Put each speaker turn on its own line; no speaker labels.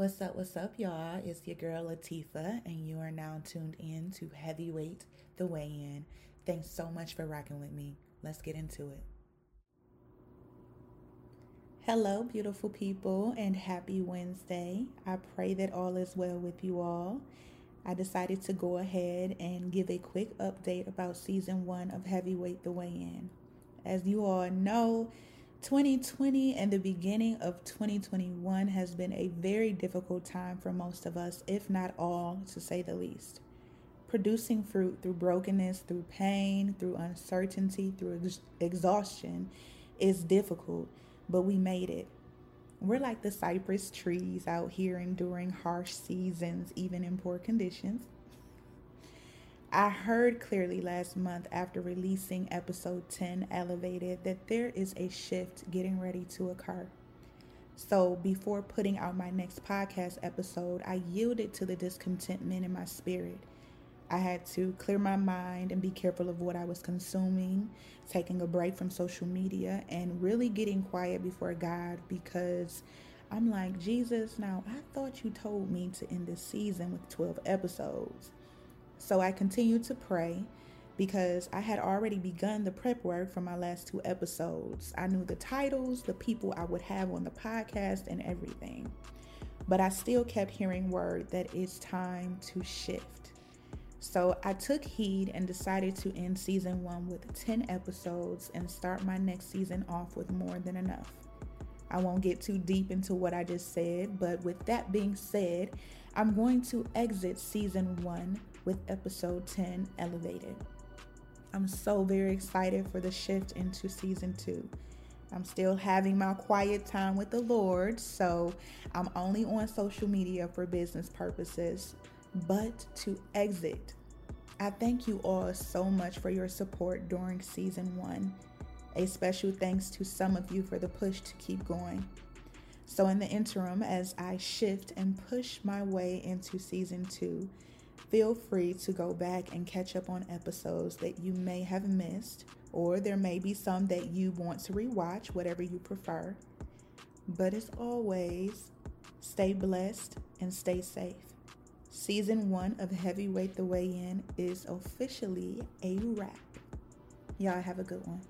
What's up, what's up, y'all? It's your girl Latifa, and you are now tuned in to Heavyweight The Weigh In. Thanks so much for rocking with me. Let's get into it. Hello, beautiful people, and happy Wednesday. I pray that all is well with you all. I decided to go ahead and give a quick update about season one of Heavyweight The Weigh In. As you all know, 2020 and the beginning of 2021 has been a very difficult time for most of us, if not all, to say the least. Producing fruit through brokenness, through pain, through uncertainty, through ex- exhaustion is difficult, but we made it. We're like the cypress trees out here enduring harsh seasons, even in poor conditions. I heard clearly last month after releasing episode 10 Elevated that there is a shift getting ready to occur. So, before putting out my next podcast episode, I yielded to the discontentment in my spirit. I had to clear my mind and be careful of what I was consuming, taking a break from social media, and really getting quiet before God because I'm like, Jesus, now I thought you told me to end this season with 12 episodes. So I continued to pray because I had already begun the prep work for my last two episodes. I knew the titles, the people I would have on the podcast, and everything. But I still kept hearing word that it's time to shift. So I took heed and decided to end season one with 10 episodes and start my next season off with more than enough. I won't get too deep into what I just said, but with that being said, I'm going to exit season one with episode 10 Elevated. I'm so very excited for the shift into season two. I'm still having my quiet time with the Lord, so I'm only on social media for business purposes. But to exit, I thank you all so much for your support during season one. A special thanks to some of you for the push to keep going. So, in the interim, as I shift and push my way into season two, feel free to go back and catch up on episodes that you may have missed, or there may be some that you want to rewatch, whatever you prefer. But as always, stay blessed and stay safe. Season one of Heavyweight The Weigh In is officially a wrap. Y'all have a good one.